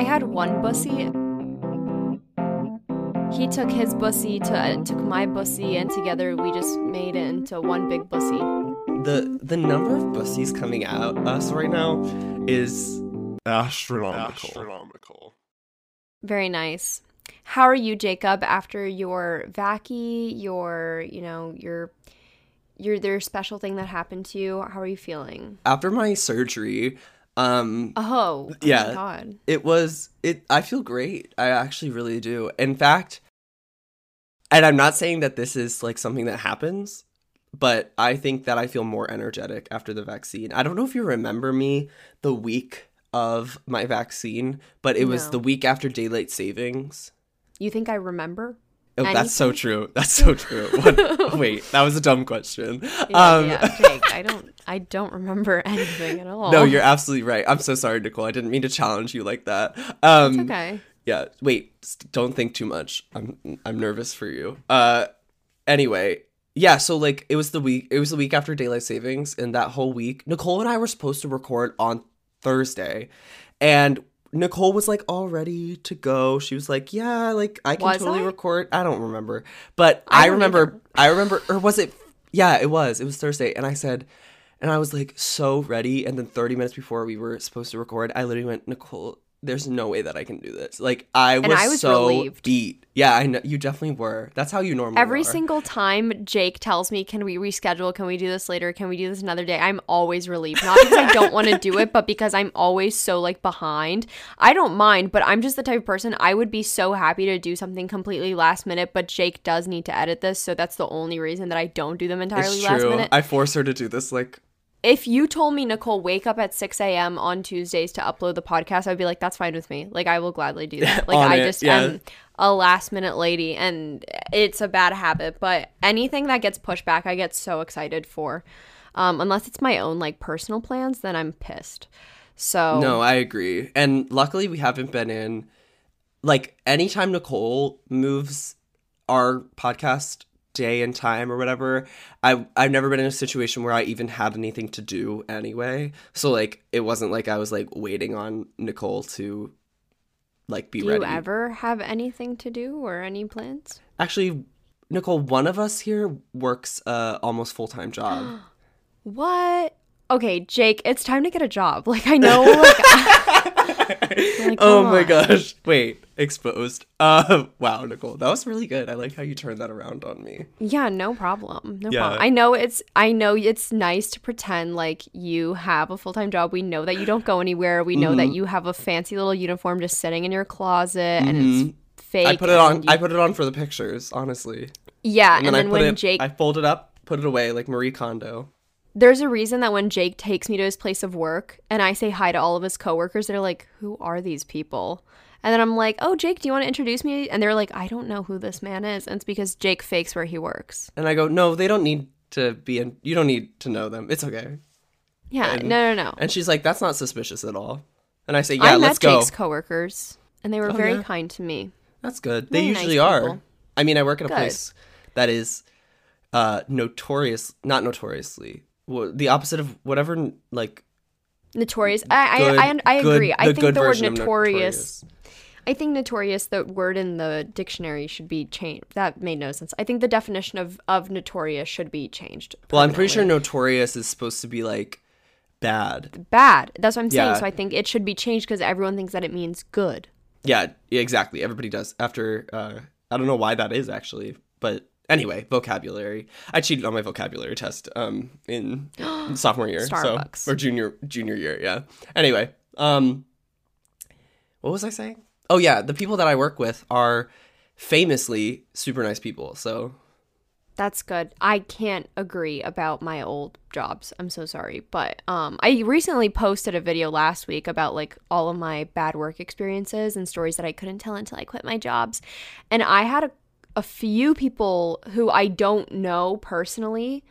I had one bussy. He took his bussy to uh, took my bussy, and together we just made it into one big bussy. The the number of bussies coming at us right now is astronomical. Astronomical. Very nice. How are you, Jacob? After your vacky, your you know your your their special thing that happened to you. How are you feeling? After my surgery, um, Oh, oh Yeah. my God. it was it. I feel great. I actually really do. In fact, and I'm not saying that this is like something that happens, but I think that I feel more energetic after the vaccine. I don't know if you remember me the week of my vaccine, but it was the week after daylight savings. You think I remember? Oh, that's so true. That's so true. What, wait, that was a dumb question. Yeah, um, yeah, Jake. I don't. I don't remember anything at all. No, you're absolutely right. I'm so sorry, Nicole. I didn't mean to challenge you like that. Um, It's okay. Yeah. Wait. Don't think too much. I'm I'm nervous for you. Uh. Anyway. Yeah. So like it was the week. It was the week after daylight savings, and that whole week, Nicole and I were supposed to record on Thursday, and Nicole was like all ready to go. She was like, "Yeah, like I can Was totally I? record." I don't remember, but I I, remember. either. I remember, or was it? Yeah, it was. It was Thursday, and I said, and I was like so ready. And then 30 minutes before we were supposed to record, I literally went, Nicole, there's no way that I can do this. Like I was, I was so relieved. beat. Yeah, I know you definitely were. That's how you normally Every are. single time Jake tells me, "Can we reschedule? Can we do this later? Can we do this another day?" I'm always relieved. Not because I don't want to do it, but because I'm always so like behind. I don't mind, but I'm just the type of person I would be so happy to do something completely last minute, but Jake does need to edit this, so that's the only reason that I don't do them entirely last minute. I force her to do this. Like if you told me Nicole wake up at 6 a.m. on Tuesdays to upload the podcast, I'd be like, that's fine with me. Like I will gladly do that. Like I it, just yeah. am a last minute lady and it's a bad habit. But anything that gets pushed back, I get so excited for. Um, unless it's my own like personal plans, then I'm pissed. So no, I agree. And luckily, we haven't been in. Like anytime Nicole moves our podcast day and time or whatever, I I've never been in a situation where I even had anything to do anyway. So like it wasn't like I was like waiting on Nicole to like be do ready. you ever have anything to do or any plans? Actually, Nicole, one of us here works uh almost full time job. What? Okay, Jake, it's time to get a job. Like I know like, like, oh come my on. gosh! Wait, exposed. Uh, wow, Nicole, that was really good. I like how you turned that around on me. Yeah, no problem. No Yeah. problem. I know it's I know it's nice to pretend like you have a full-time job. We know that you don't go anywhere. We know Mm-hmm. that you have a fancy little uniform just sitting in your closet and it's fake. Mm-hmm. I put it on. you- I put it on for the pictures, honestly. yeah, and, And, then, I put when it. Jake I fold it up, put it away like Marie Kondo. There's a reason that when Jake takes me to his place of work and I say hi to all of his coworkers, they're like, "Who are these people?" And then I'm like, "Oh, Jake, do you want to introduce me?" And they're like, "I don't know who this man is." And it's because Jake fakes where he works. And I go, no, they don't need to be in. You don't need to know them. It's okay. Yeah, And- no, no, no. And she's like, that's not suspicious at all. And I say, I yeah, met let's go. Jake's coworkers, and they were Oh, very yeah? kind to me. That's good. They Really nice usually are. people. I mean, I work at a Good. place that is uh notorious, not notoriously, the opposite of whatever like Notorious. I good- I, I, I good- agree. I think the word of notorious. I think notorious. The word in the dictionary should be changed. That made no sense. I think the definition of of notorious should be changed. Well, I'm pretty sure notorious is supposed to be like bad. bad. That's what I'm saying. Yeah. So I think it should be changed because everyone thinks that it means good. Yeah, yeah, exactly. Everybody does. After uh I don't know why that is actually, but anyway, vocabulary. I cheated on my vocabulary test um in sophomore year, Starbucks. so or junior junior year, yeah. Anyway, um what was I saying? Oh yeah, the people that I work with are famously super nice people. So That's good. I can't agree about my old jobs. I'm so sorry. But um I recently posted a video last week about like all of my bad work experiences and stories that I couldn't tell until I quit my jobs. And I had a, a few people who I don't know personally,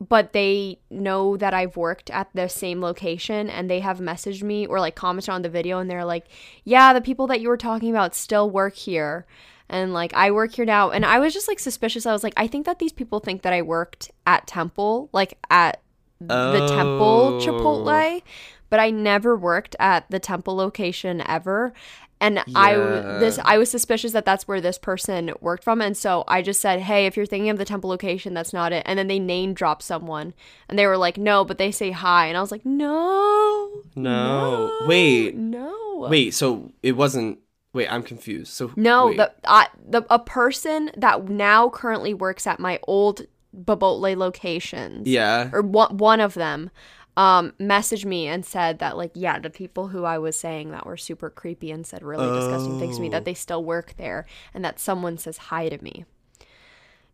but they know that I've worked at the same location and they have messaged me or like commented on the video and they're like, "Yeah, the people that you were talking about still work here." And like I work here now and I was just like suspicious. I was like, I think that these people think that I worked at Temple, like at the Temple Oh. Chipotle, but I never worked at the temple location ever. And I this I was suspicious that that's where this person worked from, and so I just said, "Hey, if you're thinking of the temple location, that's not it." And then they name dropped someone, and they were like, "No," but they say hi, and I was like, "No, No. Wait. no, Wait, so it wasn't. Wait, I'm confused. So no." wait. The I, the a person that now currently works at my old Babotle locations, yeah. or one one of them um messaged me and said that like yeah the people who i was saying that were super creepy and said really disgusting things to me Oh. that they still work there and that someone says hi to me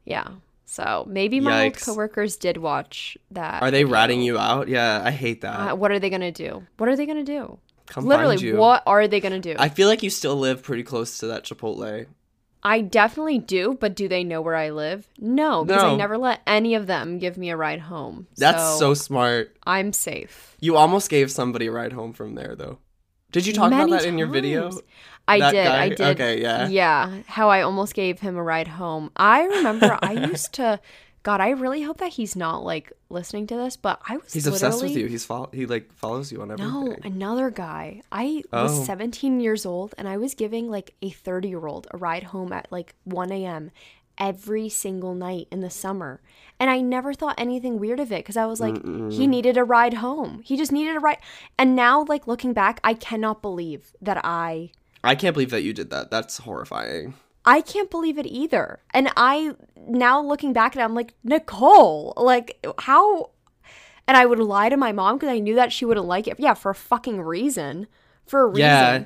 yeah so maybe my old Yikes. coworkers did watch that Are they video. ratting you out? Yeah, I hate that. uh, what are they gonna do what are they gonna do Come literally what are they gonna do I feel like you still live pretty close to that Chipotle. I definitely do but do they know where i live no because i never let any of them give me a ride home That's so smart. i'm safe You almost gave somebody a ride home from there, though. Did you talk Many about that in your video? I That did. I did. Okay, yeah. Yeah, how I almost gave him a ride home. I remember I used to God, I really hope that he's not like listening to this, but I was He's obsessed with you. He's fol- he like follows you on everything. No, another guy. I Oh. was 17 years old and I was giving like a 30 year old a ride home at like 1 a.m. every single night in the summer. And I never thought anything weird of it because I was like, he needed a ride home. He just needed a ride. And now, like looking back, I cannot believe that I I can't believe that you did that. That's horrifying. I can't believe it either. And I now looking back at it, I'm like, Nicole, like how and I would lie to my mom because I knew that she wouldn't like it. Yeah, for a fucking reason. For a reason. Yeah,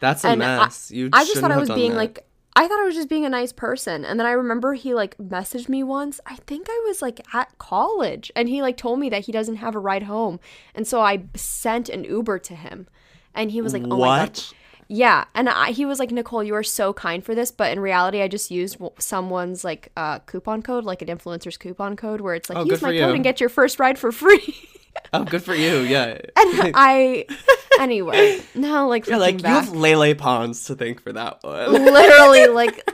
that's a And I- mess. you I just thought I was being that. like I thought I was just being a nice person. And then I remember he like messaged me once. I think I was like at college and he like told me that he doesn't have a ride home. And so I sent an Uber to him. And he was like, "Oh my god, what? Yeah, and I, he was like, Nicole, you are so kind for this, but in reality, I just used someone's like uh, coupon code, like an influencer's coupon code, where it's like Oh, use my code you. and get your first ride for free. Oh, good for you. Yeah. and I, anyway, now like You're like you have back, Lele Pons to thank for that one. literally like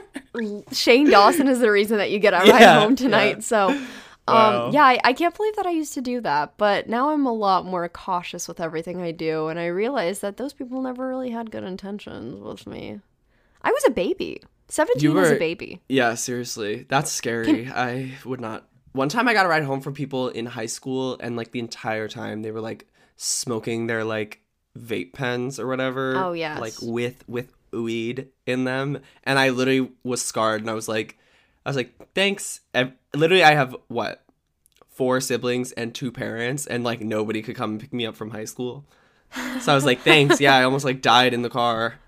Shane Dawson is the reason that you get a ride Yeah, home tonight. yeah. So. Um, yeah, I, I can't believe that I used to do that, but now I'm a lot more cautious with everything I do, and I realize that those people never really had good intentions with me. I was a baby. 17 You was a baby. Yeah, seriously. That's scary. I would not. One time I got a ride home from people in high school and like the entire time they were like smoking their like vape pens or whatever. Oh, yes. Like with with weed in them. And I literally was scarred and I was like I was like, thanks. Ev- literally I have what? Four siblings and two parents and like nobody could come and pick me up from high school. So I was like, thanks. Yeah, I almost like died in the car.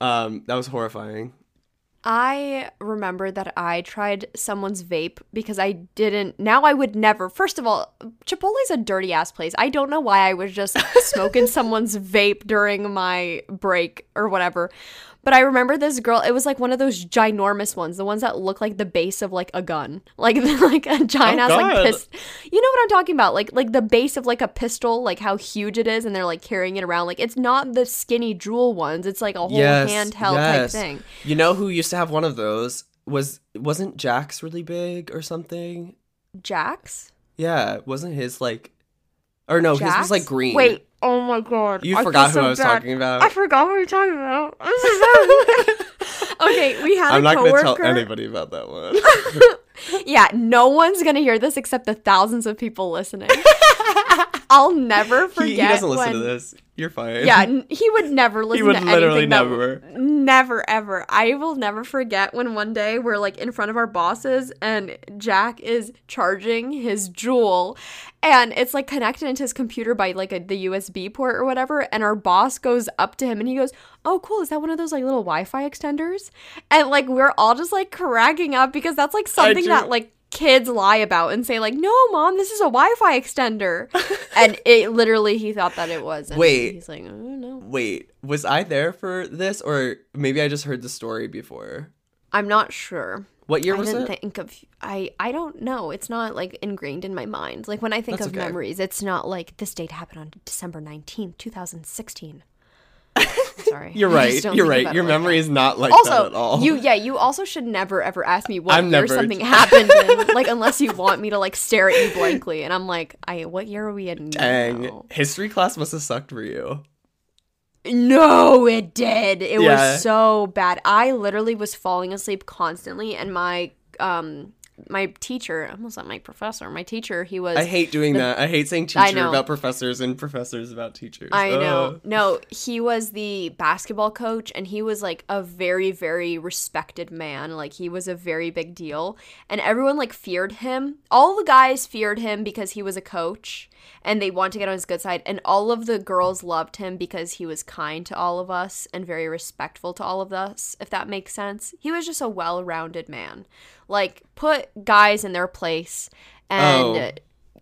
Um, that was horrifying. I remember that I tried someone's vape because I didn't. Now I would never. First of all, Chipotle's a dirty ass place. I don't know why I was just smoking someone's vape during my break or whatever. But I remember this girl. It was like one of those ginormous ones, the ones that look like the base of like a gun, like like a giant Oh, ass like pistol. You know what I'm talking about? Like like the base of like a pistol, like how huge it is, and they're like carrying it around. Like it's not the skinny JUUL ones. It's like a whole handheld type thing. You know who used to have one of those? Was wasn't Jax really big or something? Jax? Yeah, wasn't his like or no, his Jax? was like green. Wait, oh my god. You I forgot who so I was bad. talking about. I forgot what you're talking about. I'm so sorry. okay, we had I'm not gonna coworker. tell anybody about that one. Yeah, no one's gonna hear this except the thousands of people listening. I'll never forget. he, he doesn't listen to this. You're fine. Yeah, n- he would never listen he would to literally anything. that- never. never, ever. I will never forget when one day we're like in front of our bosses and Jack is charging his JUUL and it's like connected into his computer by like a, the USB port or whatever. And our boss goes up to him and he goes, Oh, cool. Is that one of those like little Wi Fi extenders? And like we're all just like cracking up because that's like something that like kids lie about and say like no mom this is a wi-fi extender and it literally he thought that it was and Wait. he's like oh, i don't know Wait, was I there for this or maybe I just heard the story before? i'm not sure What year I was didn't it? think of I I don't know. It's not like ingrained in my mind. Like when I think That's of okay. memories, it's not like this date happened on December 19th, 2016. Sorry. You're right. You're right. Your like memory that. is not like that Also, at all. you yeah, you also should never ever ask me what I'm year never- something happened in, like unless you want me to like stare at you blankly, and I'm like, I what year are we in? Dang. now? History class must have sucked for you. No, it did. It Yeah. was so bad. I literally was falling asleep constantly, and my um my teacher, almost not my professor, my teacher, he was. I hate doing that. I hate saying teacher about professors and professors about teachers. I know. No, he was the basketball coach and he was like a very very respected man. Like he was a very big deal and everyone like feared him. All the guys feared him because he was a coach and they want to get on his good side and all of the girls loved him because he was kind to all of us and very respectful to all of us, if that makes sense. He was just a well-rounded man. Like put guys in their place and Oh.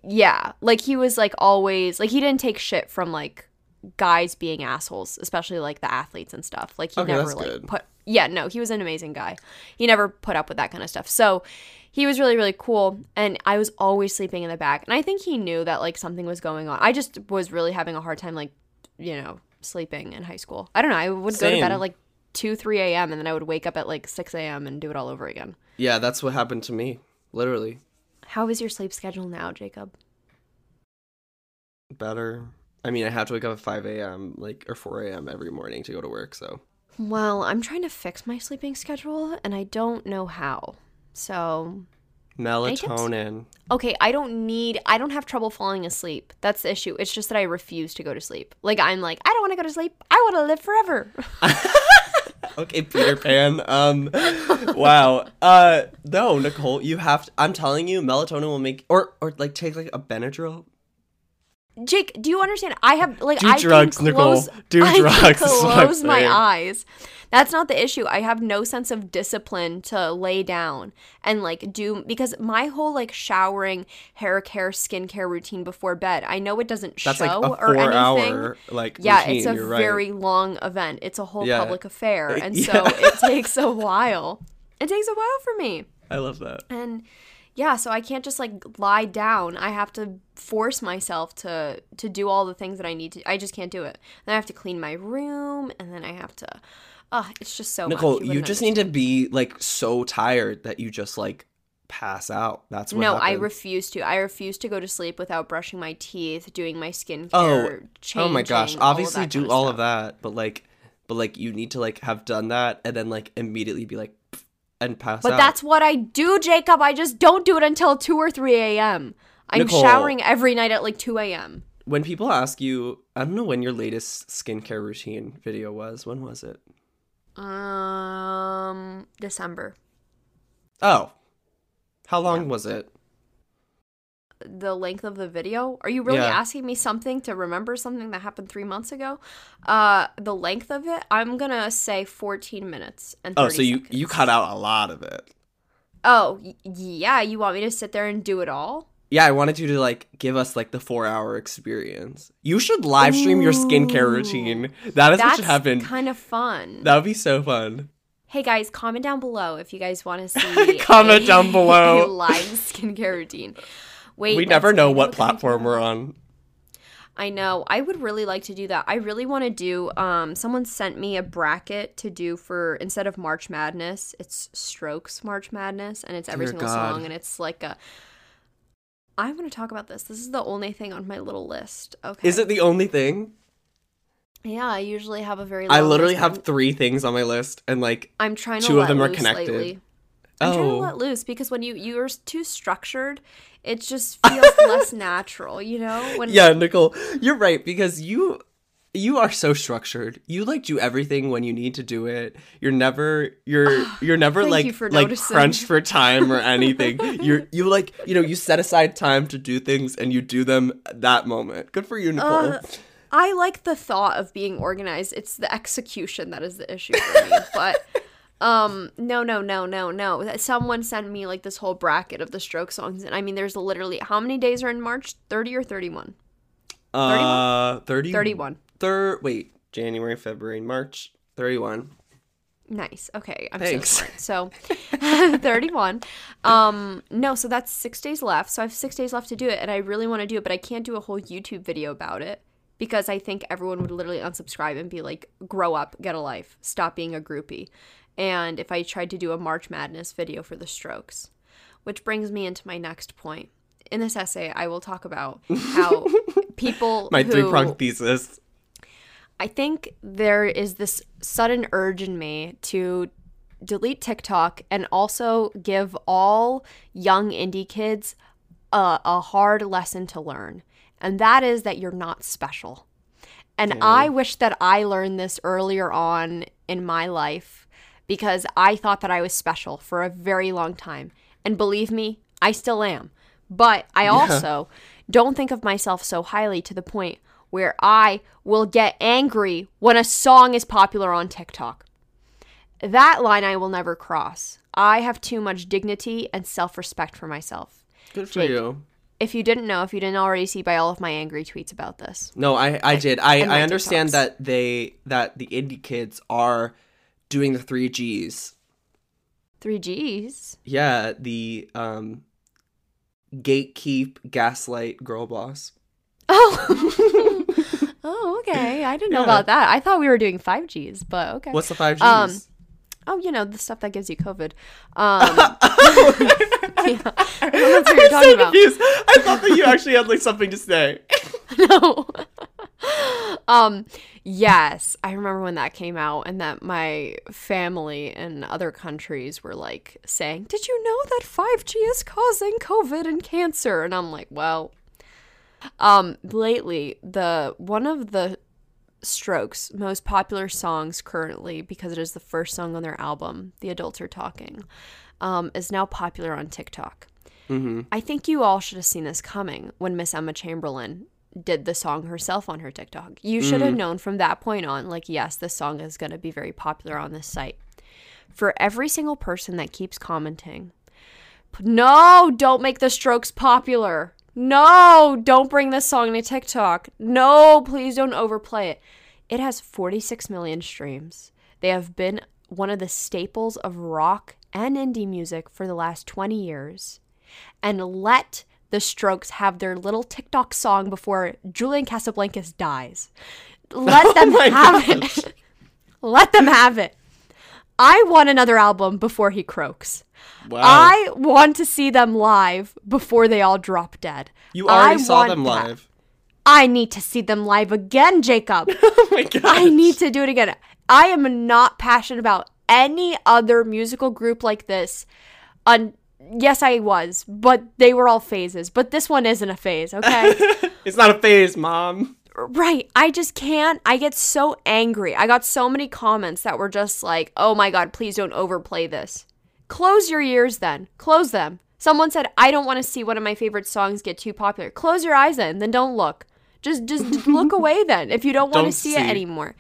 yeah, like he was like always like he didn't take shit from like guys being assholes, especially like the athletes and stuff. Like he Okay, never like good. put yeah, no, he was an amazing guy. He never put up with that kind of stuff. So he was really really cool and I was always sleeping in the back. And I think he knew that like something was going on. I just was really having a hard time like, you know, sleeping in high school. I don't know, I would go to bed at like 2 3 a.m. and then I would wake up at like 6 a.m. and do it all over again. Yeah, that's what happened to me. Literally. How is your sleep schedule now, Jacob? Better. I mean, I have to wake up at 5 a.m. like or 4 a.m. every morning to go to work. So Well, I'm trying to fix my sleeping schedule and I don't know how. So, melatonin. okay, I don't need, I don't have trouble falling asleep. That's the issue. It's just that I refuse to go to sleep. Like, I'm like, I don't want to go to sleep. I want to live forever. Okay, Peter Pan. Um, wow. Uh, no, Nicole, you have. To, I'm telling you, melatonin will make or or like take like a Benadryl. Jake, do you understand? I have, like, I Do I drugs, can Nicole. Do I drugs, I'm close my eyes. That's not the issue. I have no sense of discipline to lay down and like do because my whole like showering, hair care, skincare routine before bed. I know it doesn't That's show like or anything. hour like yeah, routine. it's a you're right. very long event. It's a whole Yeah. public affair, and Yeah. so it takes a while. It takes a while for me, I love that. and yeah, so I can't just like lie down. I have to force myself to to do all the things that I need to. I just can't do it. Then I have to clean my room, and then I have to. Oh, it's just so Nicole, much. you, wouldn't just need to be like so tired that you just like pass out. That's what. No, I refuse to. I refuse to go to sleep without brushing my teeth, doing my skincare. Oh, oh my gosh! changing, all Obviously, do all of that, but like, but like, you need to like have done that and then like immediately be like, and pass But out. that's what I do, Jacob. I just don't do it until 2 or 3 a.m. I'm Nicole. showering every night at like 2 a.m. when people ask you. I don't know when your latest skincare routine video was. When was it? Um, December. Oh, how long was it? The length of the video? Are you really Yeah. asking me something to remember something that happened three months ago? Uh, the length of it, I'm gonna say 14 minutes and 30 Oh, so you seconds. you cut out a lot of it. Oh, y- yeah. You want me to sit there and do it all? Yeah, I wanted you to like give us like the four hour experience. You should live stream your skincare routine. That is what should happen. kind of fun. That would be so fun. Hey guys, comment down below if you guys want to see. Comment a- down below. live skincare routine. Wait, we never know what platform we're on. I know. I would really like to do that. I really want to do. Um, someone sent me a bracket to do for instead of March Madness, it's Strokes March Madness, and it's every Dear single God. song, and it's like a. I want to talk about this. This is the only thing on my little list. Okay. Is it the only thing? Yeah, I usually have a very. I literally list. have three things on my list, and like, I'm trying to two of let them are loose connected. lately. I'm trying to oh, let loose because when you you're too structured, it just feels less natural. You know. When yeah, Nicole, you're right because you you are so structured. You like do everything when you need to do it. You're never you're you're never like you like noticing. crunched for time or anything. you're you like you know you set aside time to do things and you do them that moment. Good for you, Nicole. Uh, I like the thought of being organized. It's the execution that is the issue for me. but um no no no no no. Someone sent me like this whole bracket of the stroke songs and I mean there's literally how many days are in March? 30 or 31? uh, 30, 31. Thir- wait, January, February, March, thirty-one. Nice. Okay. I'm Thanks. so. So 31. Um no, so that's 6 days left. So I have 6 days left to do it and I really want to do it, but I can't do a whole YouTube video about it because I think everyone would literally unsubscribe and be like, grow up, get a life, stop being a groupie. And if I tried to do a March Madness video for the strokes, which brings me into my next point. In this essay, I will talk about how people. My three pronged thesis. I think there is this sudden urge in me to delete TikTok and also give all young indie kids a, a hard lesson to learn. And that is that you're not special. And I wish that I learned this earlier on in my life because I thought that I was special for a very long time. And believe me, I still am. But I also don't think of myself so highly to the point where I will get angry when a song is popular on TikTok. That line I will never cross. I have too much dignity and self respect for myself. Good for Jake. you. If you didn't know, if you didn't already see by all of my angry tweets about this, No, I I did. I I understand TikToks. that they that the indie kids are doing the three G's. three G's. Yeah, the um gatekeep, gaslight, girl boss. Oh, oh, okay. I didn't know Yeah. about that. I thought we were doing five G's, but okay. What's the five G's? Um, Oh, you know the stuff that gives you COVID. Um, yeah. You're about. confused. I thought that you actually had like something to say. no. um yes, I remember when that came out and that my family in other countries were like saying, "Did you know that 5G is causing COVID and cancer?" And I'm like, "Well, um lately the one of the Strokes most popular songs currently because it is the first song on their album, The Adults Are Talking, um, is now popular on TikTok. I think you all should have seen this coming when Miss Emma Chamberlain did the song herself on her TikTok. You should have mm. known from that point on, like, yes, this song is going to be very popular on this site. For every single person that keeps commenting, no, don't make the strokes popular. No, don't bring this song to TikTok. No, please don't overplay it. It has 46 million streams. They have been one of the staples of rock and indie music for the last 20 years. And let the Strokes have their little TikTok song before Julian Casablancas dies. Let oh them my have gosh. it. let them have it. I want another album before he croaks. Wow. I want to see them live before they all drop dead. you already I saw them that. live. I need to see them live again, Jacob. Oh my god. I need to do it again. I am not passionate about any other musical group like this. Un- yes, I was, but they were all phases. But this one isn't a phase, okay? It's not a phase, mom. Right. I just can't. I get so angry. I got so many comments that were just like, oh my God, please don't overplay this. Close your ears then. Close them. Someone said, I don't want to see one of my favorite songs get too popular. Close your eyes then, then don't look. Just just, look away then if you don't want to see, see. it anymore.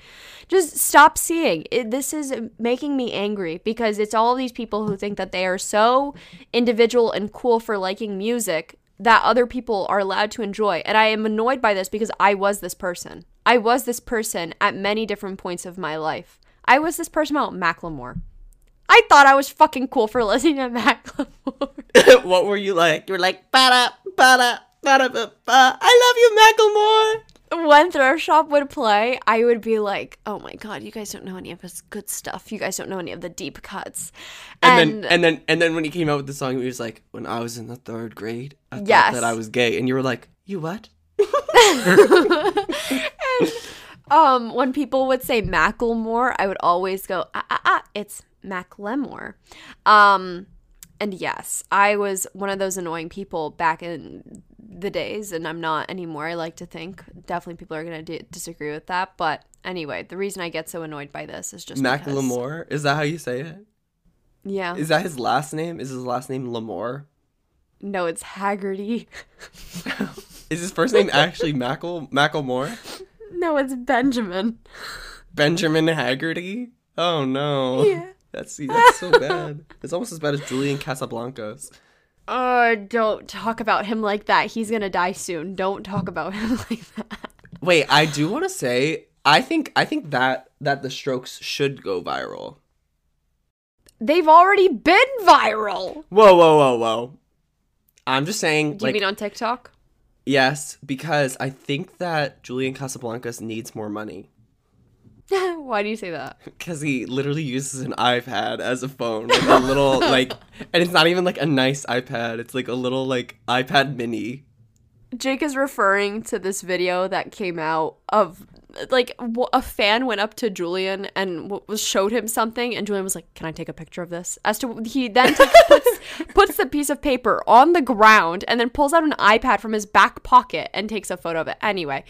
Just stop seeing. It, this is making me angry because it's all these people who think that they are so individual and cool for liking music that other people are allowed to enjoy. And I am annoyed by this because I was this person. I was this person at many different points of my life. I was this person about Macklemore. I thought I was fucking cool for listening to Macklemore. what were you like? You were like, ba-da, ba-da, ba-da, ba, ba. I love you, Macklemore. when Thrift Shop would play, I would be like, "Oh my god, you guys don't know any of his good stuff. You guys don't know any of the deep cuts." And, then and then and then when he came out with the song, he was like, "When I was in the third grade, I thought that I was gay," and you were like, "You what?" um, when people would say Macklemore, I would always go, ah, ah, ah, it's Macklemore. Um, and yes, I was one of those annoying people back in the days, and I'm not anymore. I like to think definitely people are gonna d- disagree with that, but anyway, the reason I get so annoyed by this is just because- Macklemore is that how you say it? Yeah, Is that his last name? Is his last name Lamore? no, it's Haggerty. Is his first name actually Mackle Macklemore? no, it's Benjamin. Benjamin Haggerty? Oh no. Yeah. That's that's so bad. It's almost as bad as Julian Casablancas. Oh, don't talk about him like that. He's gonna die soon. Don't talk about him like that. Wait, I do want to say I think I think that that the Strokes should go viral. They've already been viral. Whoa, whoa, whoa, whoa. I'm just saying Do you like mean on TikTok? Yes, because I think that Julian Casablancas needs more money. Why do you say that? Because he literally uses an iPad as a phone, like a little like, and it's not even like a nice iPad. It's like a little like iPad Mini. Jake is referring to this video that came out of like a fan went up to Julian and was showed him something, and Julian was like, "Can I take a picture of this?" As to he then takes, puts puts the piece of paper on the ground and then pulls out an iPad from his back pocket and takes a photo of it. Anyway,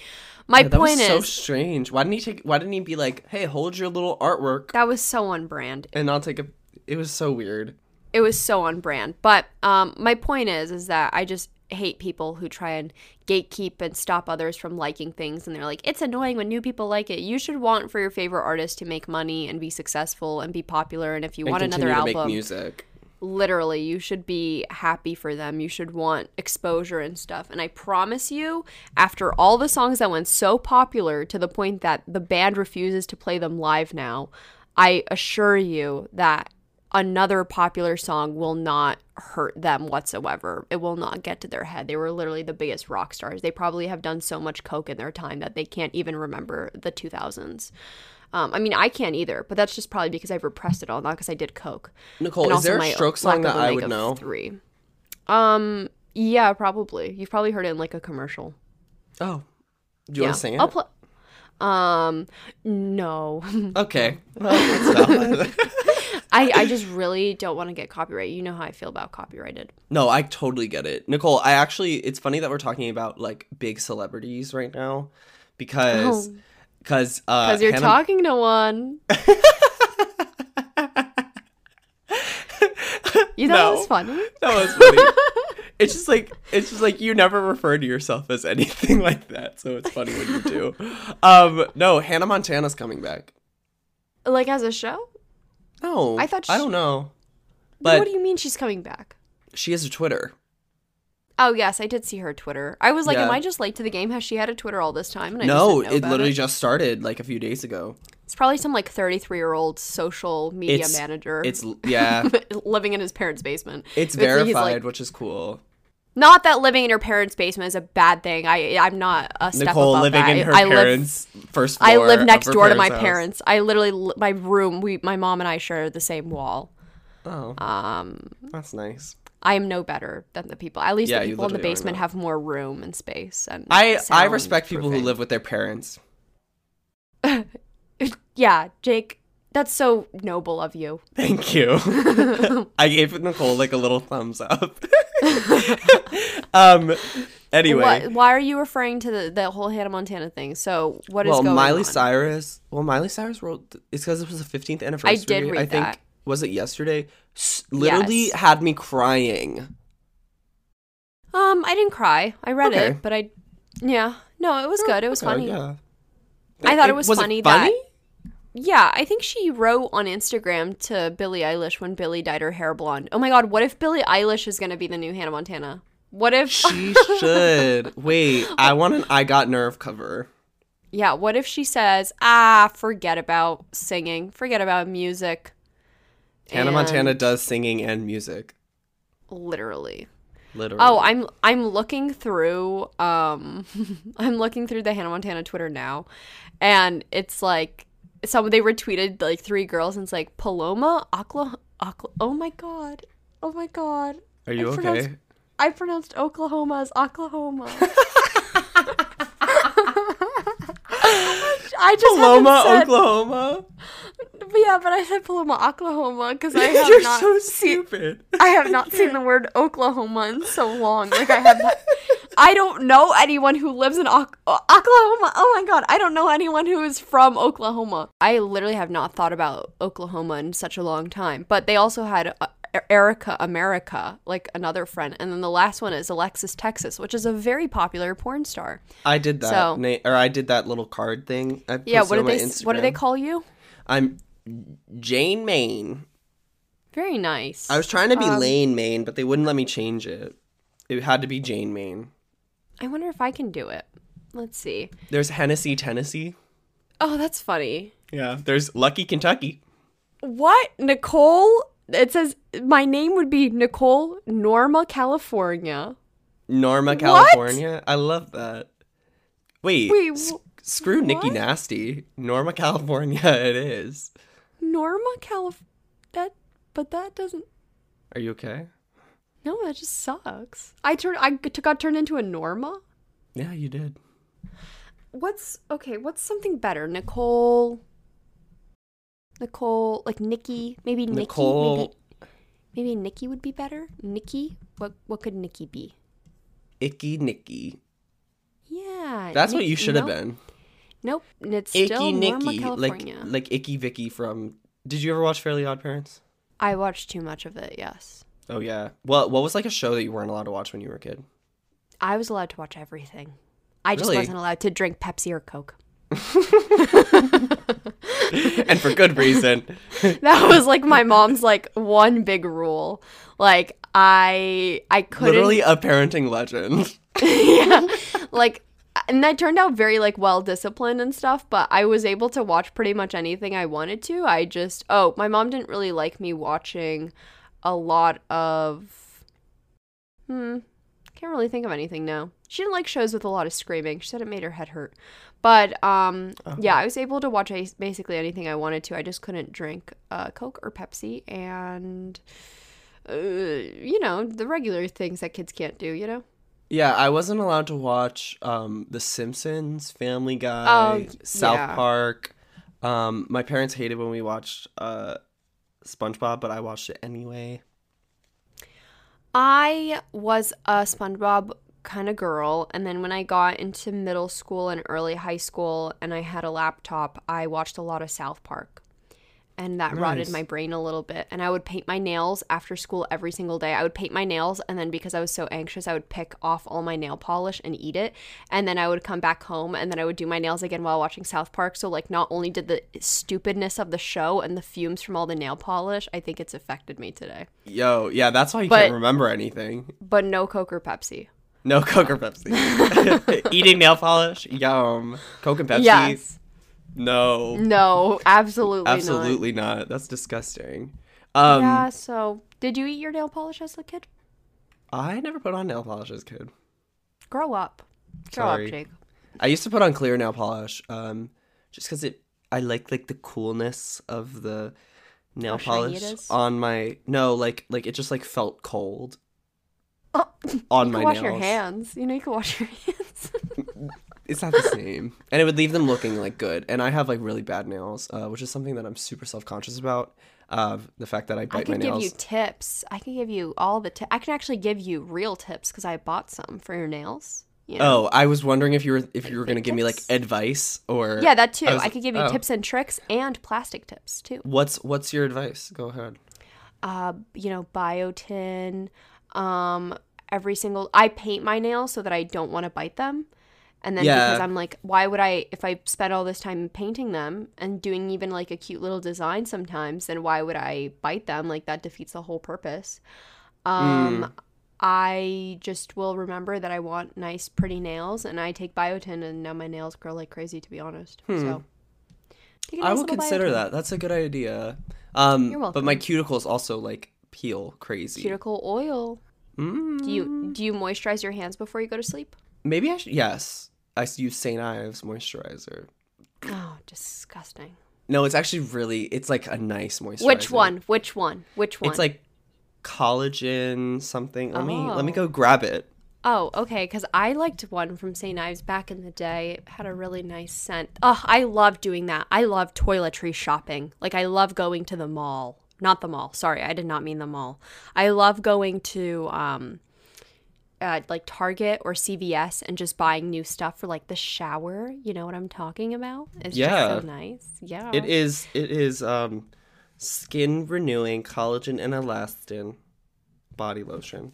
my Yeah, that point was so strange. Why didn't he take? Why didn't he be like, "Hey, hold your little artwork," that was so on brand. and I'll take a. It was so weird. it was so on brand. But um, my point is, is that I just hate people who try and gatekeep and stop others from liking things, and they're like, it's annoying when new people like it. You should want for your favorite artist to make money and be successful and be popular, and if you And want another album, music. literally, you should be happy for them. You should want exposure and stuff. And I promise you, after all the songs that went so popular to the point that the band refuses to play them live now, I assure you that another popular song will not hurt them whatsoever. It will not get to their head. They were literally the biggest rock stars. They probably have done so much coke in their time that they can't even remember the 2000s. Um, I mean, I can't either, but that's just probably because I've repressed it all, not because I did coke. Nicole, And is there a stroke song that I would know? Three. Um. Yeah, probably. You've probably heard it in like a commercial. Oh, do you yeah. want to sing it? I'll pl- um. No. okay. Well. I I just really don't want to get copyright. You know how I feel about copyrighted. no, I totally get it, Nicole. I actually, it's funny that we're talking about like big celebrities right now, because Oh. because uh, Because you're Hannah- talking to one. You thought No. it was funny? That was funny. it's just like it's just like you never refer to yourself as anything like that, so it's funny when you do. Um, no, Hannah Montana's coming back. Like as a show? No, I thought I don't know, But what do you mean she's coming back? she has a Twitter. Oh yes, I did see her Twitter. I was like, Yeah. am I just late to the game? Has she had a Twitter all this time? And I no, it literally it? just started like a few days ago. It's probably some like 33 year old social media It's- manager. It's yeah, living in his parents' basement. it's he's verified, like- which is cool. Not that living in your parents' basement is a bad thing. I I'm not a step Nicole above living that. in her I live parents' first floor. I live next door to my house. parents. I literally my room. We my mom and I share the same wall. Oh, Um, that's nice. I am no better than the people. At least Yeah, the people in the basement have more room and space. And I I respect people who live with their parents. Yeah, Jake, that's so noble of you. Thank you. I gave Nicole like a little thumbs up. um. Anyway, What, why are you referring to the, the whole Hannah Montana thing? So what is well, Miley on? Cyrus. Well, Miley Cyrus wrote. It's because it was the 15th anniversary. I did read I think that. was it yesterday. S- literally Yes. had me crying. Um, I didn't cry. I read Okay. it, but I, yeah, no, it was good. It was Okay, funny. Yeah. I thought it was, was funny, It funny? that yeah, I think she wrote on Instagram to Billie Eilish when Billie dyed her hair blonde. Oh my god, what if Billie Eilish is gonna be the new Hannah Montana? What if She should. Wait, I want an I Got Nerve cover. yeah, what if she says, ah, forget about singing, forget about music. Hannah And- Montana does singing and music. Literally. Literally. Oh, I'm I'm looking through um I'm looking through the Hannah Montana Twitter now and it's like some they retweeted like three girls and it's like Paloma Oklahoma, Oh my god. Oh my god. Are you I pronounced- okay? I pronounced Oklahoma as Oklahoma. I just Paloma, said, Oklahoma. But yeah, but I said Paloma, Oklahoma because I have You're not so seen stupid. I have not seen the word Oklahoma in so long. Like I have not. I don't know anyone who lives in O- Oklahoma. Oh my god, I don't know anyone who is from Oklahoma. I literally have not thought about Oklahoma in such a long time. But they also had uh, Erica America, like another friend, and then the last one is Alexis Texas, which is a very popular porn star. I did that, So- na- or I did that little card thing. I Yeah, what do they what do they call you? I'm Jane Maine. Very nice. I was trying to be Um, Lane Maine, but they wouldn't let me change it. It had to be Jane Maine. I wonder if I can do it. Let's see. There's Hennessy, Tennessee. Oh, that's funny. Yeah. There's Lucky, Kentucky. What? Nicole? It says my name would be Nicole Norma, California. Norma, California. I love that. Wait, Wait, screw Nikki? Nasty. Norma, California. It is. Norma, Calif. That, but that doesn't. Are you okay? No, that just sucks. I turned. I got turned into a Norma. Yeah, you did. What's okay? What's something better? Nicole. Nicole, like Nikki, maybe Nikki. Nicole. Maybe, maybe Nikki would be better. Nikki. What? What could Nikki be? Icky Nikki. Yeah. That's what you should have nope, been. Nope. and It's Icky still Nikki, like like Icky Vicky from. Did you ever watch Fairly Odd Parents? I watched too much of it. Yes. Oh yeah. Well, what was like a show that you weren't allowed to watch when you were a kid? I was allowed to watch everything. I just Really? wasn't allowed to drink Pepsi or Coke. and for good reason. That was like my mom's like one big rule. Like I I couldn't Literally a parenting legend. yeah. Like and I turned out very like well disciplined and stuff, but I was able to watch pretty much anything I wanted to. I just oh, my mom didn't really like me watching a lot of hmm can't really think of anything now. She didn't like shows with a lot of screaming. She said it made her head hurt. But um yeah, I was able to watch basically anything I wanted to. I just couldn't drink uh, Coke or Pepsi and uh, you know, the regular things that kids can't do, you know? Yeah, I wasn't allowed to watch um, The Simpsons, Family Guy, Oh, South yeah. Park. Um, my parents hated when we watched uh, SpongeBob, but I watched it anyway. I was a SpongeBob kind of girl, and then when I got into middle school and early high school and I had a laptop, I watched a lot of South Park. And that rotted my brain a little bit. And I would paint my nails after school every single day. I would paint my nails, and then because I was so anxious, I would pick off all my nail polish and eat it. And then I would come back home, and then I would do my nails again while watching South Park. So, like, not only did the stupidness of the show and the fumes from all the nail polish, I think it's affected me today. Yo, yeah, that's why you But- can't remember anything. But no Coke or Pepsi. No Coke or Pepsi. Eating nail polish? Yum. Coke and Pepsi? Yes. No. No, absolutely, Absolutely not. That's disgusting. Um, yeah. So, did you eat your nail polish as a kid? I never put on nail polish as a kid. Grow up. Grow Sorry. up, Jake. I used to put on clear nail polish, um, just because it. I like like the coolness of the nail How polish on my. No, like like it just like felt cold Oh, on you my can wash nails. your hands. You know, you can wash your hands. It's not the same, and it would leave them looking like good. And I have like really bad nails, uh, which is something that I'm super self conscious about. Uh, the fact that I I bite my could give nails. you tips. I can give you all the tips. I can actually give you real tips because I bought some for your nails. You know? Oh, I was wondering if you were if you were gonna give me like advice or yeah, that too. I I, could give you oh. tips and tricks and plastic tips too. What's what's your advice? Go ahead. uh, you know, biotin. Um, every single I paint my nails so that I don't want to bite them. And then because I'm like, why would I if I spent all this time painting them and doing even like a cute little design sometimes, then why would I bite them? Like that defeats the whole purpose. Um Mm. I just will remember that I want nice pretty nails and I take biotin and now my nails grow like crazy to be honest. So Hmm. I nice will consider Biotin. that. That's a good idea. Um, You're welcome. But my cuticles also like peel crazy. Cuticle oil. Mm. Do you do you moisturize your hands before you go to sleep? Maybe I should. Yes, I use St. Ives moisturizer. Oh, disgusting. No, it's actually really. It's like a nice moisturizer. Which one? Which one? Which one? It's like collagen something. Let me let me Oh. go grab it. Oh, okay. Because I liked one from St. Ives back in the day. It had a really nice scent. Oh, I love doing that. I love toiletry shopping. Like, I love going to the mall. Not the mall. Sorry, I did not mean the mall. I love going to, um, uh, like Target or CVS and just buying new stuff for like the shower. You know what I'm talking about? It's Yeah. just so nice. Yeah. It is. It is. Um, skin renewing collagen and elastin body lotion.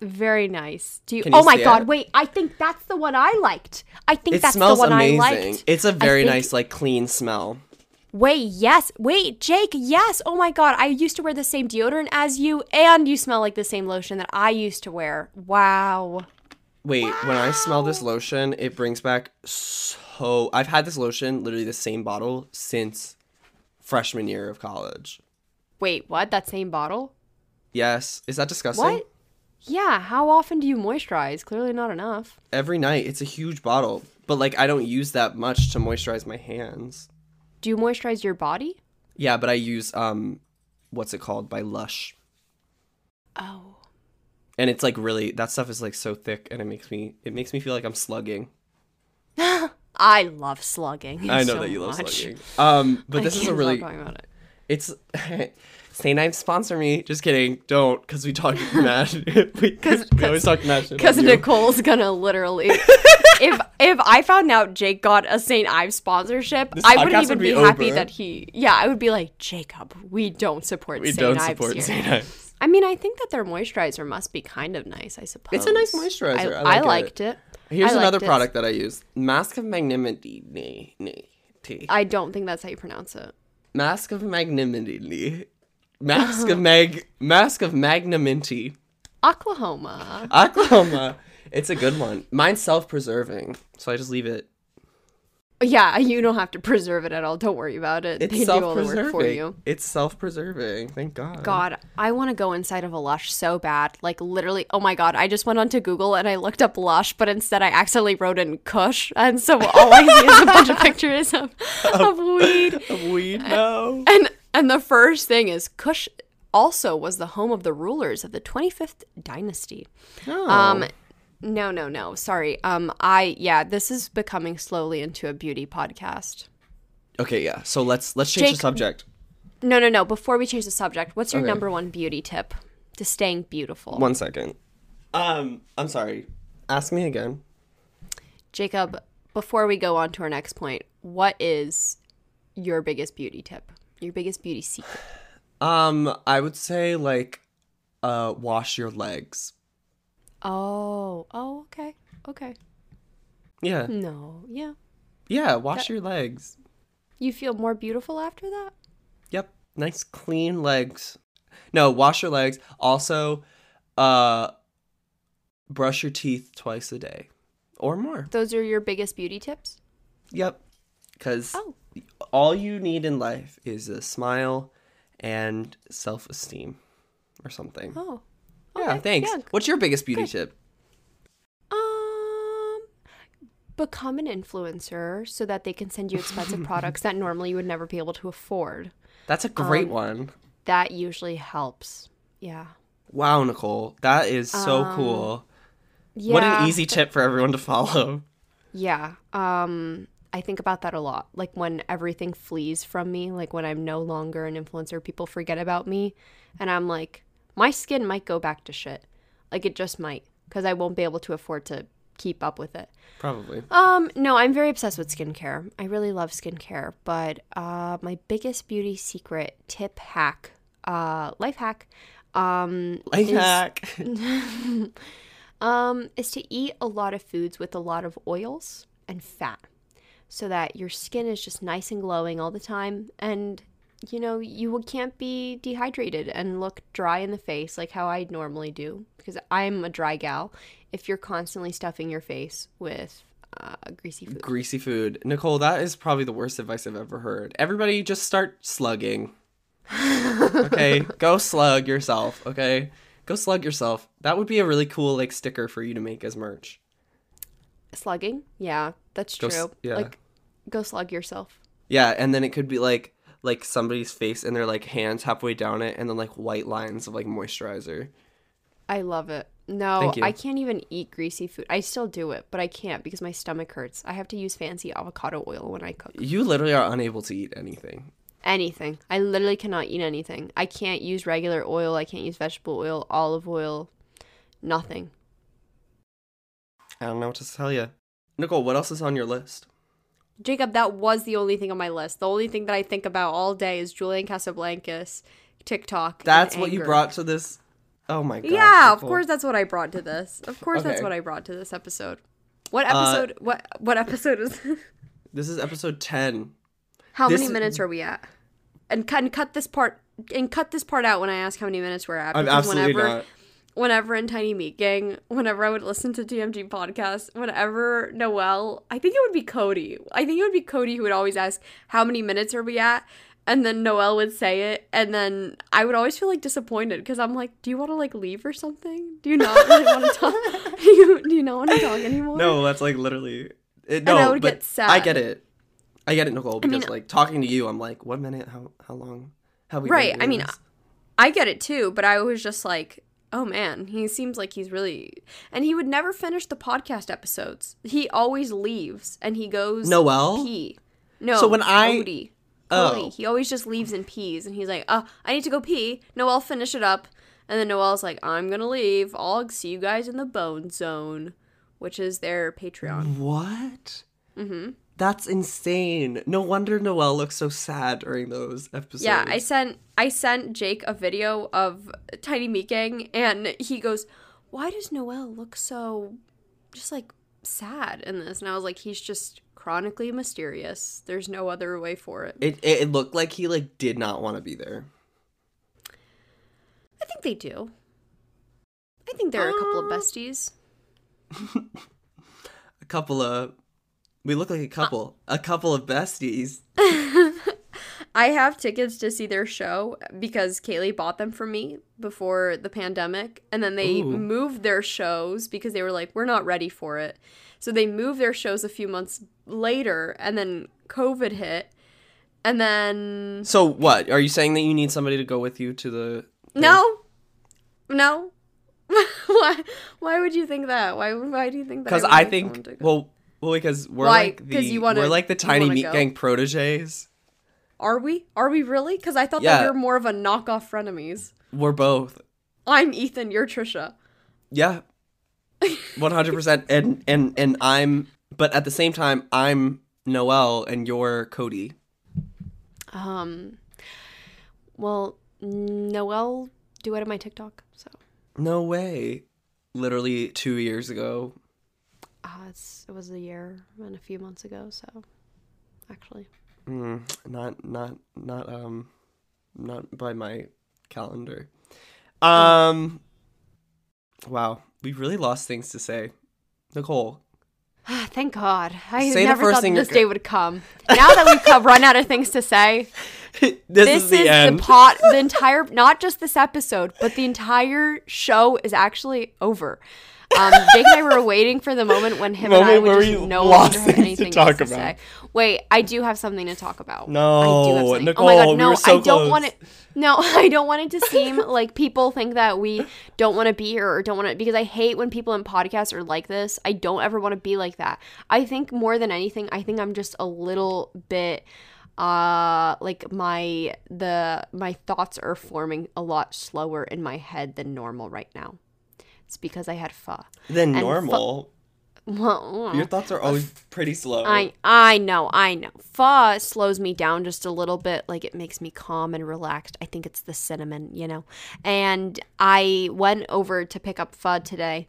Very nice. Do you? Can you oh my god! it? Wait, I think that's the one I liked. I think It that's the one amazing. I liked. It's a very think- nice, like clean smell. Wait, yes. Wait, Jake, yes. Oh my god, I used to wear the same deodorant as you, and you smell like the same lotion that I used to wear. Wow. Wait, when I smell this lotion, it brings back so. I've had this lotion, literally the same bottle, since freshman year of college. Wait, what? That same bottle? Yes, is that disgusting? What? Yeah, how often do you moisturize? Clearly not enough. Every night. It's a huge bottle. But like I don't use that much to moisturize my hands. Do you moisturize your body? Yeah, but I use um what's it called by Lush. Oh. And it's like really that stuff is like so thick and it makes me it makes me feel like I'm slugging. I love slugging. I know so that you love much. slugging. Um but I this is a really talking about it. it's St. Ives sponsor me. Just kidding. Don't, because we talk mad. we, we always talk mad. Because. Nicole's gonna literally, if if I found out Jake got a St. Ives sponsorship, This I wouldn't even would be be, happy that he. Yeah, I would be like, Jacob, we don't support we St. don't Ives support. St. Ives. I mean, I think that their moisturizer must be kind of nice. I suppose It's a nice moisturizer. I I, like it. liked it. Here's I another liked it. product that I use: Mask of Magnanimity. I don't think that's how you pronounce it. Mask of Magnanimity. Mask of Mag. Mask of Magnanimity. Oklahoma. Oklahoma. It's a good one. Mine's self-preserving, so I just leave it. Yeah, you don't have to preserve it at all. Don't worry about it. It's they do all the work self-preserving. for you. It's self-preserving. Thank God. God, I want to go inside of a Lush so bad. Like literally, oh my God, I just went onto Google and I looked up Lush, but instead I accidentally wrote in Kush, and so all I see is a bunch of pictures of, of weed. Of weed, no. And and the first thing is Kush also was the home of the rulers of the 25th dynasty. No. Um no, no, no. Sorry. Um I yeah, this is becoming slowly into a beauty podcast. Okay, yeah. So let's let's change Jake- the subject. No, no, no. Before we change the subject, what's your Okay. number one beauty tip to staying beautiful? One second. Um, I'm sorry. Ask me again. Jacob, before we go on to our next point, what is your biggest beauty tip? Your biggest beauty secret? Um, I would say like, uh, wash your legs. Oh, oh, okay, okay. Yeah, No, yeah. yeah. Wash your legs. You feel more beautiful after that? Yep. Nice clean legs. No, wash your legs. Also, uh, brush your teeth twice a day, or more. Those are your biggest beauty tips? Yep. Because Oh. all you need in life is a smile and self-esteem, or something. Oh. Yeah. Thanks. yeah. What's your biggest beauty tip? Um become an influencer so that they can send you expensive products that normally you would never be able to afford. That's a great Um, one. That usually helps. Yeah. Wow, Nicole, that is so Um, cool. Yeah. What an easy tip for everyone to follow. Yeah. Um I think about that a lot. Like when everything flees from me, like when I'm no longer an influencer, people forget about me and I'm like my skin might go back to shit. Like it just might cuz I won't be able to afford to keep up with it. Probably. Um no, I'm very obsessed with skincare. I really love skincare, but uh my biggest beauty secret tip hack, uh life hack um Life is- hack. um, is to eat a lot of foods with a lot of oils and fat so that your skin is just nice and glowing all the time and you know you can't be dehydrated and look dry in the face like how I normally do because I'm a dry gal if you're constantly stuffing your face with uh, greasy food. Greasy food. Nicole, that is probably the worst advice I've ever heard. Everybody just start slugging. okay? Go slug yourself, okay? Go slug yourself. That would be a really cool like sticker for you to make as merch. Slugging? Yeah, that's Go true. s- yeah. Like go slug yourself. Yeah, and then it could be like like somebody's face and their like hands halfway down it and then like white lines of like moisturizer. I love it. No, I can't even eat greasy food. I still do it, but I can't because my stomach hurts. I have to use fancy avocado oil when I cook. You literally are unable to eat anything. Anything. I literally cannot eat anything. I can't use regular oil. I can't use vegetable oil, olive oil, nothing. I don't know what to tell you. Nicole, what else is on your list? Jacob, that was the only thing on my list. The only thing that I think about all day is Julian Casablancas, TikTok. That's what you brought to this. Oh my god. Yeah, of course that's what I brought to this. Of course that's what I brought to this episode. What Uh, episode what what episode is This this is episode 10. How This- many minutes are we at? And cut and cut this part and cut this part out when I ask how many minutes we're at. I'm absolutely whenever, not. Whenever in Tiny Meat Gang, whenever I would listen to TMG podcast, whenever Noel, I think it would be Cody. I think it would be Cody who would always ask how many minutes are we at, and then Noel would say it, and then I would always feel like disappointed because I'm like, do you want to like leave or something? Do you not really want to talk? do, you, do you not want to talk anymore? No, that's like literally. It, And no, I would but get sad. I get it. I get it, Nicole. Because mean- like talking to you, I'm like, what minute? How how long? How we been Right, I mean, this? I get it too, but I was just like, oh man, he seems like he's really. And he would never finish the podcast episodes. He always leaves and he goes Noel? pee. No, So when I- Cody. Oh. Cody. He always just leaves and pees, and he's like, "Uh, I need to go pee." Noel, finish it up, and then Noel's like, "I'm gonna leave. I'll see you guys in the Bone Zone," which is their Patreon. What? Mm-hmm. That's insane. No wonder Noel looks so sad during those episodes. Yeah, I sent I sent Jake a video of Tiny Meat Gang, and he goes, "Why does Noel look so just like sad in this?" And I was like, "He's just chronically mysterious. There's no other way for it." It, it looked like he like did not want to be there. I think they do. I think there are a couple of Uh, besties. A couple of we look like a uh, couple. a couple of besties. I have tickets to see their show because Kaylee bought them for me before the pandemic. And then they Ooh. moved their shows because they were like, we're not ready for it. So they moved their shows a few months later. And then COVID hit. And then. So what? Are you saying that you need somebody to go with you to the No! No! why, why would you think that? Why, why do you think that? Because would I think well well because we're Why? like the you wanna- we're like the tiny meat go? gang proteges. Are we? Are we really? Because I thought Yeah. that we were more of a knockoff frenemies. We're both. I'm Ethan, you're Trisha. Yeah. One hundred percent. And and and I'm but at the same time I'm Noel and you're Cody. Um, well, Noel duetted my TikTok, so No way. Literally two years ago. Uh, it's, it was a year and a few months ago. So, actually, Mm, not not not um not by my calendar. Um Wow, we really lost things to say. Nicole. thank God. I Say never thought this day would come. Now that we've come, run out of things to say, this, this is the is the pot. The entire, not just this episode, but the entire show is actually over. Um, Jake and I were waiting for the moment when him and I Moment would just no longer have things to anything talk to about. say. Wait, I do have something to talk about. No, I do have something. Nicole, oh my god, we no, were so I don't want it. No, I don't want it to seem like people think that we don't want to be here or don't want to because I hate when people in podcasts are like this. I don't ever want to be like that. I think more than anything, I think I'm just a little bit uh like my the my thoughts are forming a lot slower in my head than normal right now. It's because I had pho. Than fu- normal. Well, Your thoughts are always pretty slow. I I know, I know. Pho slows me down just a little bit. Like it makes me calm and relaxed. I think it's the cinnamon, you know. And I went over to pick up pho today,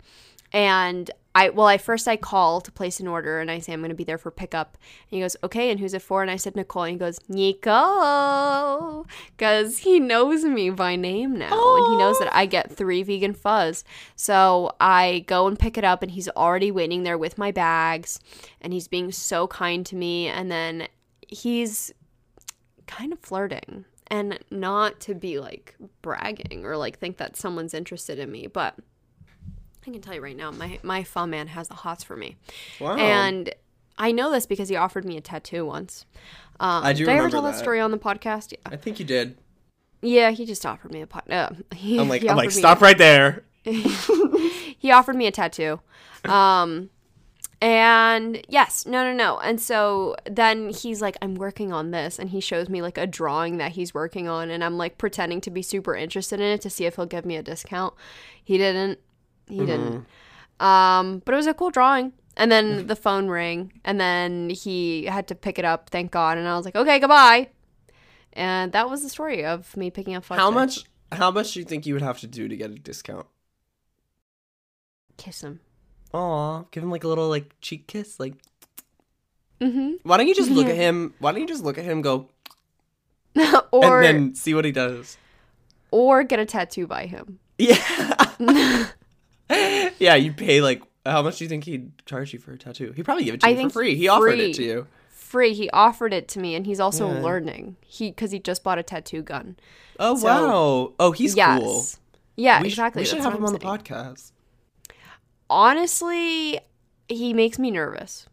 and I well, I first I call to place an order, and I say I'm going to be there for pickup. And he goes, okay, and who's it for? And I said Nicole, and he goes Nico, because he knows me by name now, and he knows that I get three vegan phos. So I go and pick it up, and he's already waiting there with my bags, and he's being so kind to me. And then he's kind of flirting, and not to be like bragging or like think that someone's interested in me, but I can tell you right now, my my pho man has the hots for me, wow. and I know this because he offered me a tattoo once. Um, I do did I ever tell that story on the podcast? Yeah. I think you did. Yeah, he just offered me a pot. Uh, he, I'm like, he I'm like, stop right there. he offered me a tattoo. Um, and yes, no, no, no. And so then he's like, I'm working on this. And he shows me like a drawing that he's working on. And I'm like pretending to be super interested in it to see if he'll give me a discount. He didn't. He didn't. Um, but it was a cool drawing. And then the phone rang. And then he had to pick it up, thank God. And I was like, okay, goodbye. And that was the story of me picking up. How much? How much do you think you would have to do to get a discount? Kiss him. Aw, give him like a little like cheek kiss. Like, Mm-hmm. why don't you just look at him? Why don't you just look at him, go, or and then see what he does? or get a tattoo by him. Yeah. yeah, you pay like how much do you think he'd charge you for a tattoo? He'd probably give it to I you for free. He offered it to you. free. He offered it to me, and he's also Yeah. learning. He because he just bought a tattoo gun. Oh So- wow! Oh, he's yes. cool. Yeah, we sh- exactly. we should have him on I'm the saying. podcast. Honestly, he makes me nervous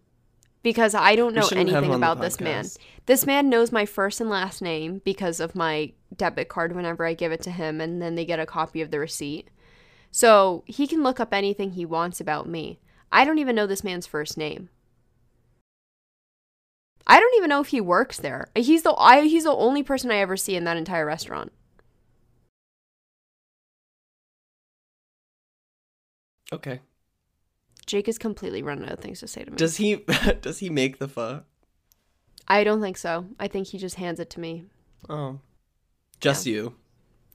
because I don't know shouldn't have him anything about this man. This man knows my first and last name because of my debit card whenever I give it to him, and then they get a copy of the receipt. So he can look up anything he wants about me. I don't even know this man's first name. I don't even know if he works there. He's the I he's the only person I ever see in that entire restaurant. Okay. Jake is completely running out of things to say to me. Does he does he make the pho? I don't think so. I think he just hands it to me. Oh. Just you.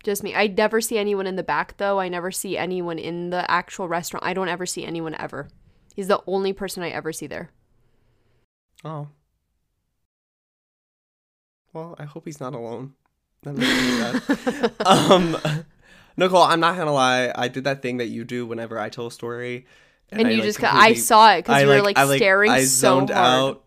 Just me. I never see anyone in the back though. I never see anyone in the actual restaurant. I don't ever see anyone ever. He's the only person I ever see there. Oh. Well, I hope he's not alone. That makes me um Nicole, I'm not gonna lie, I did that thing that you do whenever I tell a story. And, I, you like, just I saw it because I, you were like I, staring I so zoned hard. out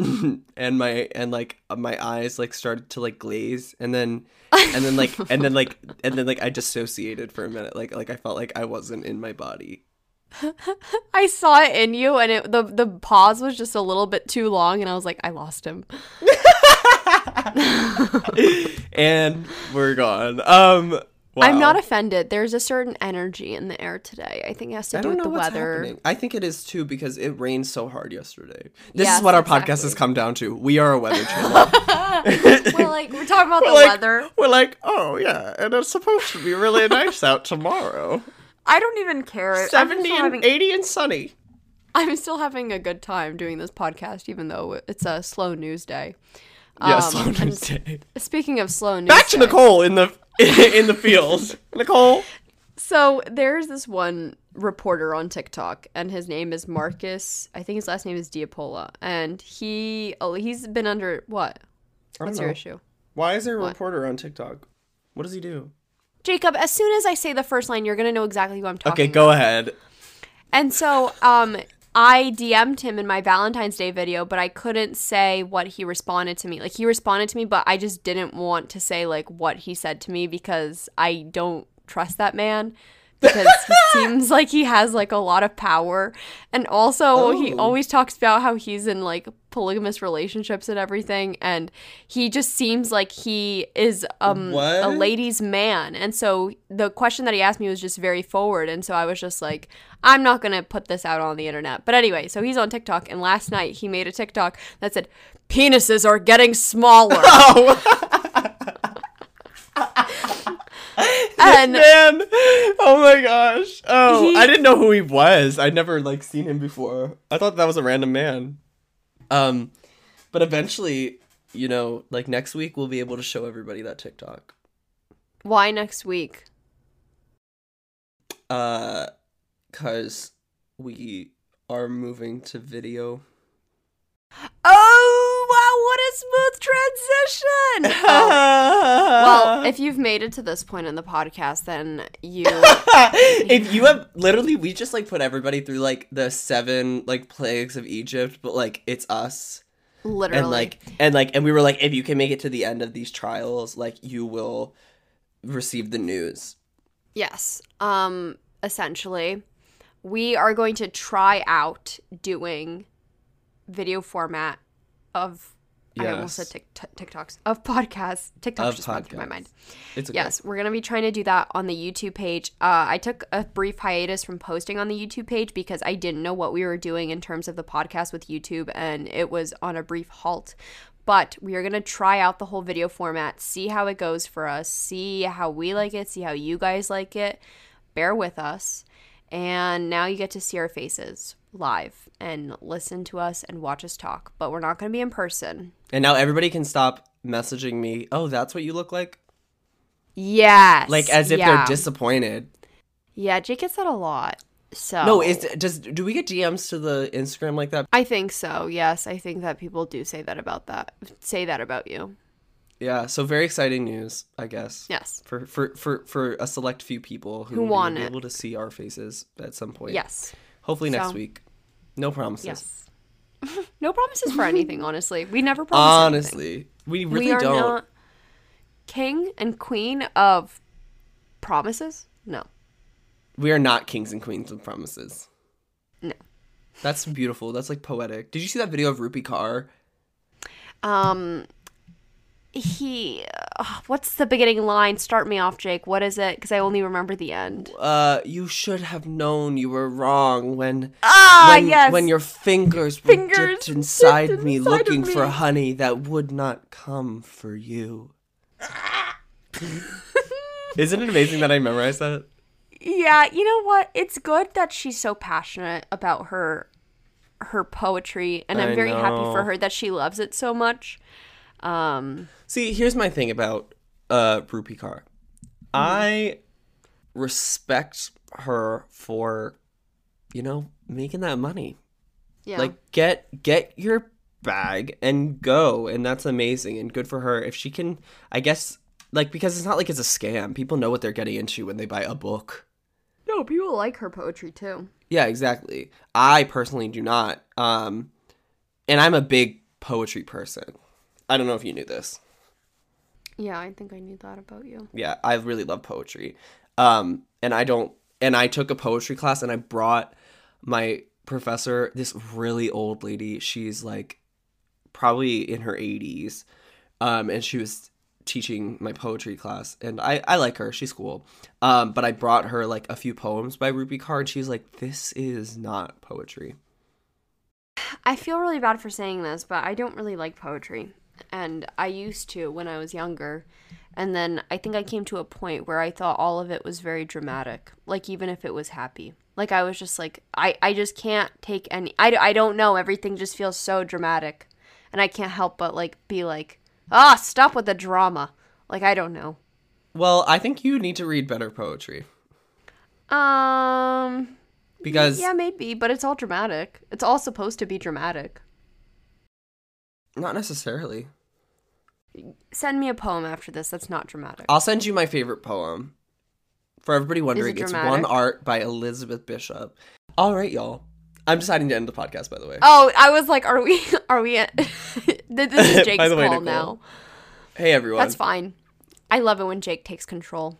and my and like my eyes like started to like glaze and then and then like and then like and then like I dissociated for a minute like like I felt like I wasn't in my body. I saw it in you, and it, the the pause was just a little bit too long, and I was like, I lost him. and we're gone. Um I'm not offended. There's a certain energy in the air today. I think it has to I do don't with know the what's weather. happening. I think it is too because it rained so hard yesterday. This Yes, is what our podcast has come down to. We are a weather channel. we're like we're talking about the We're like, weather. we're like, oh yeah, and it's supposed to be really nice out tomorrow. I don't even care. 70 and having- 80 and sunny. I'm still having a good time doing this podcast, even though it's a slow news day. Yeah, Um, slow news day. Speaking of slow news, Back to day, Nicole in the in the fields. Nicole. So there's this one reporter on TikTok, and his name is Marcus. I think his last name is DiPaola, and he oh, he's been under what? I don't What's your issue? Why is there a What? reporter on TikTok? What does he do? Jacob, as soon as I say the first line, you're gonna know exactly who I'm talking. Okay, about. go ahead. And so, um, I DM'd him in my Valentine's Day video, but I couldn't say what he responded to me. Like he responded to me, but I just didn't want to say like what he said to me because I don't trust that man because he seems like he has like a lot of power. And also he Oh. always talks about how he's in like polygamous relationships and everything and he just seems like he is um a ladies man. And so the question that he asked me was just very forward and so I was just like I'm not going to put this out on the internet. But anyway, so he's on TikTok and last night he made a TikTok that said penises are getting smaller. and Man, oh my gosh. Oh, He- I didn't know who he was. I'd never like seen him before. I thought that was a random man. Um, but eventually, you know, like next week we'll be able to show everybody that TikTok. why next week? Uh, cause we are moving to video. Oh, a smooth transition. Oh, well, if you've made it to this point in the podcast, then you if you have literally we just like put everybody through like the seven like plagues of Egypt, but like it's us. literally And like and like and we were like if you can make it to the end of these trials, like you will receive the news. Yes. Um essentially, we are going to try out doing video format of I almost said tic- t- TikToks of podcasts. TikToks Of just went through my mind. It's okay. Yes, we're gonna be trying to do that on the YouTube page. Uh, I took a brief hiatus from posting on the YouTube page because I didn't know what we were doing in terms of the podcast with YouTube, and it was on a brief halt. But we are gonna try out the whole video format, see how it goes for us, see how we like it, see how you guys like it. Bear with us, and now you get to see our faces live and listen to us and watch us talk. But we're not gonna be in person. And now everybody can stop messaging me. Oh, that's what you look like? Yes, Like as if yeah. they're disappointed. Yeah, Jake gets that a lot. So No, is does do we get DMs to the Instagram like that? I think so. Yes, I think that people do say that about that. Say that about you. Yeah, so very exciting news, I guess. Yes. For for for for a select few people who, Who will be it. able to see our faces at some point. Yes. Hopefully next So- week. No promises. Yes. no promises for anything, honestly. We never promise anything. Honestly, we really we are don't. not king and queen of promises. No, We are not kings and queens of promises. no. That's beautiful. That's like poetic. Did you see that video of Rupi Kaur? Um, he. Uh, what's the beginning line? Start me off, Jake. What is it? Because I only remember the end. Uh, you should have known you were wrong when Ah, when, yes. when your fingers were dipped inside dipped me inside looking for honey that would not come for you. Isn't it amazing that I memorized that? Yeah, you know what? It's good that she's so passionate about her her poetry, and I'm I very happy for her that she loves it so much. Um, See, here's my thing about uh Rupi Kaur. I respect her for, you know, making that money. yeah. Like get get your bag and go, and that's amazing and good for her. If she can, I guess, like because it's not like it's a scam. People know what they're getting into when they buy a book. no, people like her poetry too. Yeah, exactly. I personally do not. Um, and I'm a big poetry person. I don't know if you knew this. Yeah, I think I knew that about you. yeah i really love poetry um and i don't and i took a poetry class and i brought my professor this really old lady she's like probably in her 80s um and she was teaching my poetry class and i i like her she's cool um but i brought her like a few poems by Rupi Kaur and she's like this is not poetry I feel really bad for saying this, but I don't really like poetry. And I used to when I was younger. And then I think I came to a point where I thought all of it was very dramatic. Like, even if it was happy. Like, I was just like, I, I just can't take any. I, I don't know. Everything just feels so dramatic. And I can't help but, like, be like, ah, stop with the drama. Like, I don't know. well i think you need to read better poetry Um. because Yeah, maybe, but it's all dramatic. It's all supposed to be dramatic. Not necessarily Send me a poem after this that's not dramatic. I'll send you my favorite poem. For everybody wondering, it's One? Art by Elizabeth Bishop. All right, y'all. I'm deciding to end the podcast, by the way. Oh, I was like, are we? Are we? At, this is By Jake's the way, Nicole. now. Hey, everyone. That's fine. I love it when Jake takes control.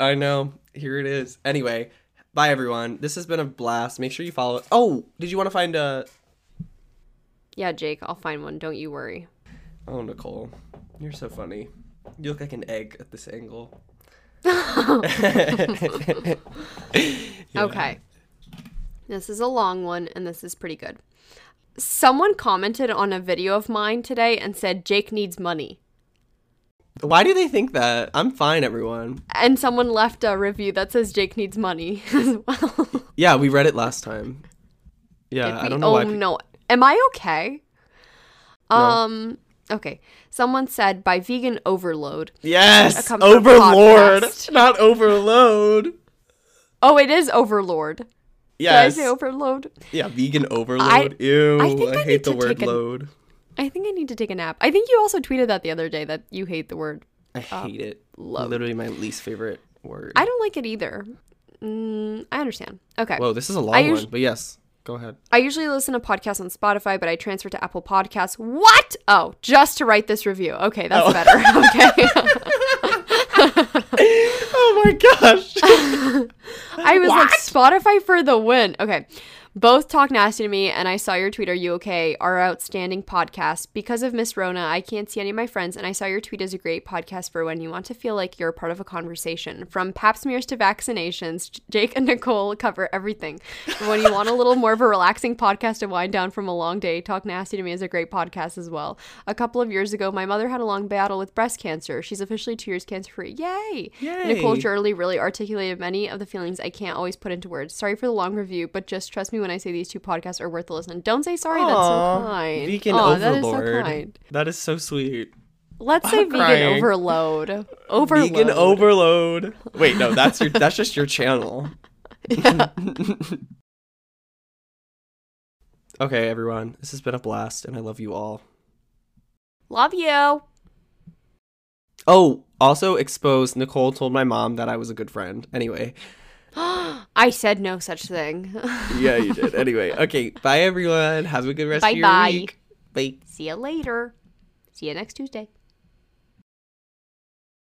I know. Here it is. Anyway, bye, everyone. This has been a blast. Make sure you follow. Oh, did you want to find a. Yeah, Jake, I'll find one. Don't you worry. Oh, Nicole. You're so funny. You look like an egg at this angle. Okay. This is a long one, and this is pretty good. Someone commented on a video of mine today and said Jake needs money. Why do they think that? I'm fine, everyone. And someone left a review that says Jake needs money as well. Yeah, we read it last time. Yeah, I don't know oh why. pe- no. Am I okay? Um okay. Someone said by vegan overload. Yes, Overlord, not Overload. Oh, it is overlord. Did Yes. I say overload? Yeah, vegan overload. Ew, I I, think I hate need the word a- load. I think I need to take a nap. I think you also tweeted that the other day that you hate the word. I hate it. load. Literally my least favorite word. I don't like it either. Mm, I understand. Okay. Whoa, this is a long I one, us- but yes, go ahead. I usually listen to podcasts on Spotify, but I transferred to Apple Podcasts. What? Oh, just to write this review. Okay, that's Oh. better. Okay. oh my gosh. I was like, Spotify for the win. Okay. Both Talk Nasty to Me and I Saw Your Tweet Are You Okay are outstanding podcasts. Because of Miss Rona, I can't see any of my friends, and I Saw Your Tweet is a great podcast for when you want to feel like you're a part of a conversation. From pap smears to vaccinations, Jake and Nicole cover everything. When you want a little more of a relaxing podcast to wind down from a long day, Talk Nasty to Me is a great podcast as well. A couple of years ago, my mother had a long battle with breast cancer. She's officially two years cancer free. Yay! Yay. Nicole Shirley really articulated many of the feelings I can't always put into words. Sorry for the long review, but just trust me when I say these two podcasts are worth the listen. Don't say sorry. That's so kind. Vegan Aw, that is so kind. That is so sweet. Let's say I'm vegan crying. overload. Overload. Vegan overload. Wait, no, that's your that's just your channel. okay, everyone. This has been a blast and I love you all. Love you. Oh, also exposed Nicole told my mom that I was a good friend. Anyway, I said no such thing. yeah, you did. Anyway, okay. Bye, everyone. Have a good rest Bye of your bye. week. Bye. See you later. See you next Tuesday.